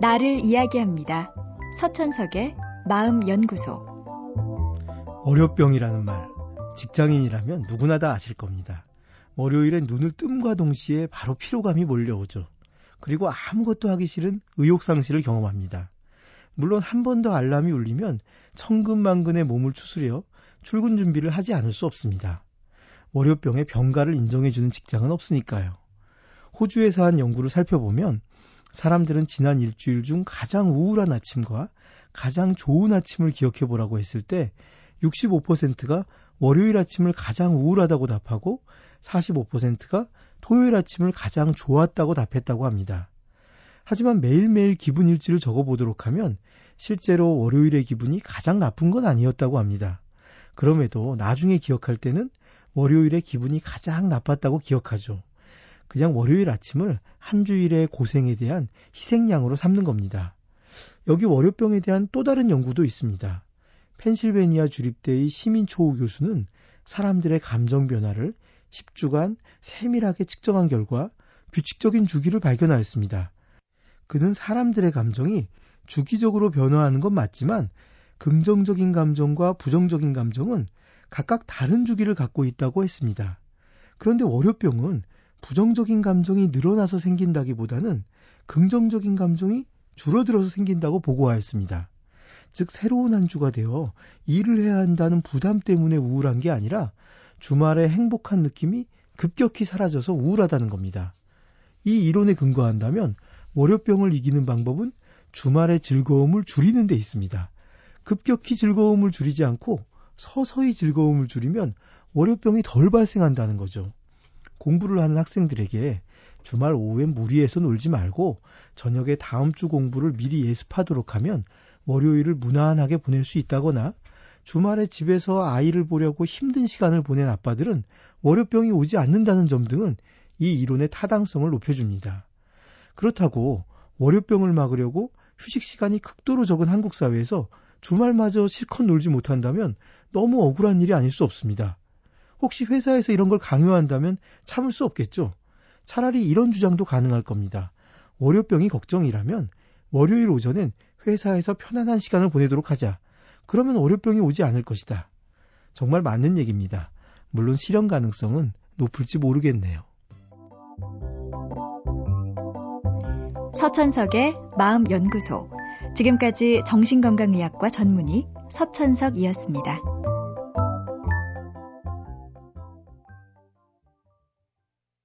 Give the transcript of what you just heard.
나를 이야기합니다. 서천석의 마음연구소. 월요병이라는 말, 직장인이라면 누구나 다 아실 겁니다. 월요일엔 눈을 뜸과 동시에 바로 피로감이 몰려오죠. 그리고 아무것도 하기 싫은 의욕상실을 경험합니다. 물론 한 번 더 알람이 울리면 천근만근의 몸을 추스려 출근 준비를 하지 않을 수 없습니다. 월요병의 병가를 인정해주는 직장은 없으니까요. 호주에서 한 연구를 살펴보면 사람들은 지난 일주일 중 가장 우울한 아침과 가장 좋은 아침을 기억해 보라고 했을 때 65%가 월요일 아침을 가장 우울하다고 답하고 45%가 토요일 아침을 가장 좋았다고 답했다고 합니다. 하지만 매일매일 기분 일지를 적어보도록 하면 실제로 월요일의 기분이 가장 나쁜 건 아니었다고 합니다. 그럼에도 나중에 기억할 때는 월요일의 기분이 가장 나빴다고 기억하죠. 그냥 월요일 아침을 한 주일의 고생에 대한 희생양으로 삼는 겁니다. 여기 월요병에 대한 또 다른 연구도 있습니다. 펜실베니아 주립대의 시민 초우 교수는 사람들의 감정 변화를 10주간 세밀하게 측정한 결과 규칙적인 주기를 발견하였습니다. 그는 사람들의 감정이 주기적으로 변화하는 건 맞지만 긍정적인 감정과 부정적인 감정은 각각 다른 주기를 갖고 있다고 했습니다. 그런데 월요병은 부정적인 감정이 늘어나서 생긴다기보다는 긍정적인 감정이 줄어들어서 생긴다고 보고하였습니다. 즉 새로운 한 주가 되어 일을 해야 한다는 부담 때문에 우울한 게 아니라 주말에 행복한 느낌이 급격히 사라져서 우울하다는 겁니다. 이 이론에 근거한다면 월요병을 이기는 방법은 주말의 즐거움을 줄이는 데 있습니다. 급격히 즐거움을 줄이지 않고 서서히 즐거움을 줄이면 월요병이 덜 발생한다는 거죠. 공부를 하는 학생들에게 주말 오후엔 무리해서 놀지 말고 저녁에 다음 주 공부를 미리 예습하도록 하면 월요일을 무난하게 보낼 수 있다거나 주말에 집에서 아이를 보려고 힘든 시간을 보낸 아빠들은 월요병이 오지 않는다는 점 등은 이 이론의 타당성을 높여줍니다. 그렇다고 월요병을 막으려고 휴식 시간이 극도로 적은 한국 사회에서 주말마저 실컷 놀지 못한다면 너무 억울한 일이 아닐 수 없습니다. 혹시 회사에서 이런 걸 강요한다면 참을 수 없겠죠. 차라리 이런 주장도 가능할 겁니다. 월요병이 걱정이라면 월요일 오전엔 회사에서 편안한 시간을 보내도록 하자. 그러면 월요병이 오지 않을 것이다. 정말 맞는 얘기입니다. 물론 실현 가능성은 높을지 모르겠네요. 서천석의 마음연구소. 지금까지 정신건강의학과 전문의 서천석이었습니다.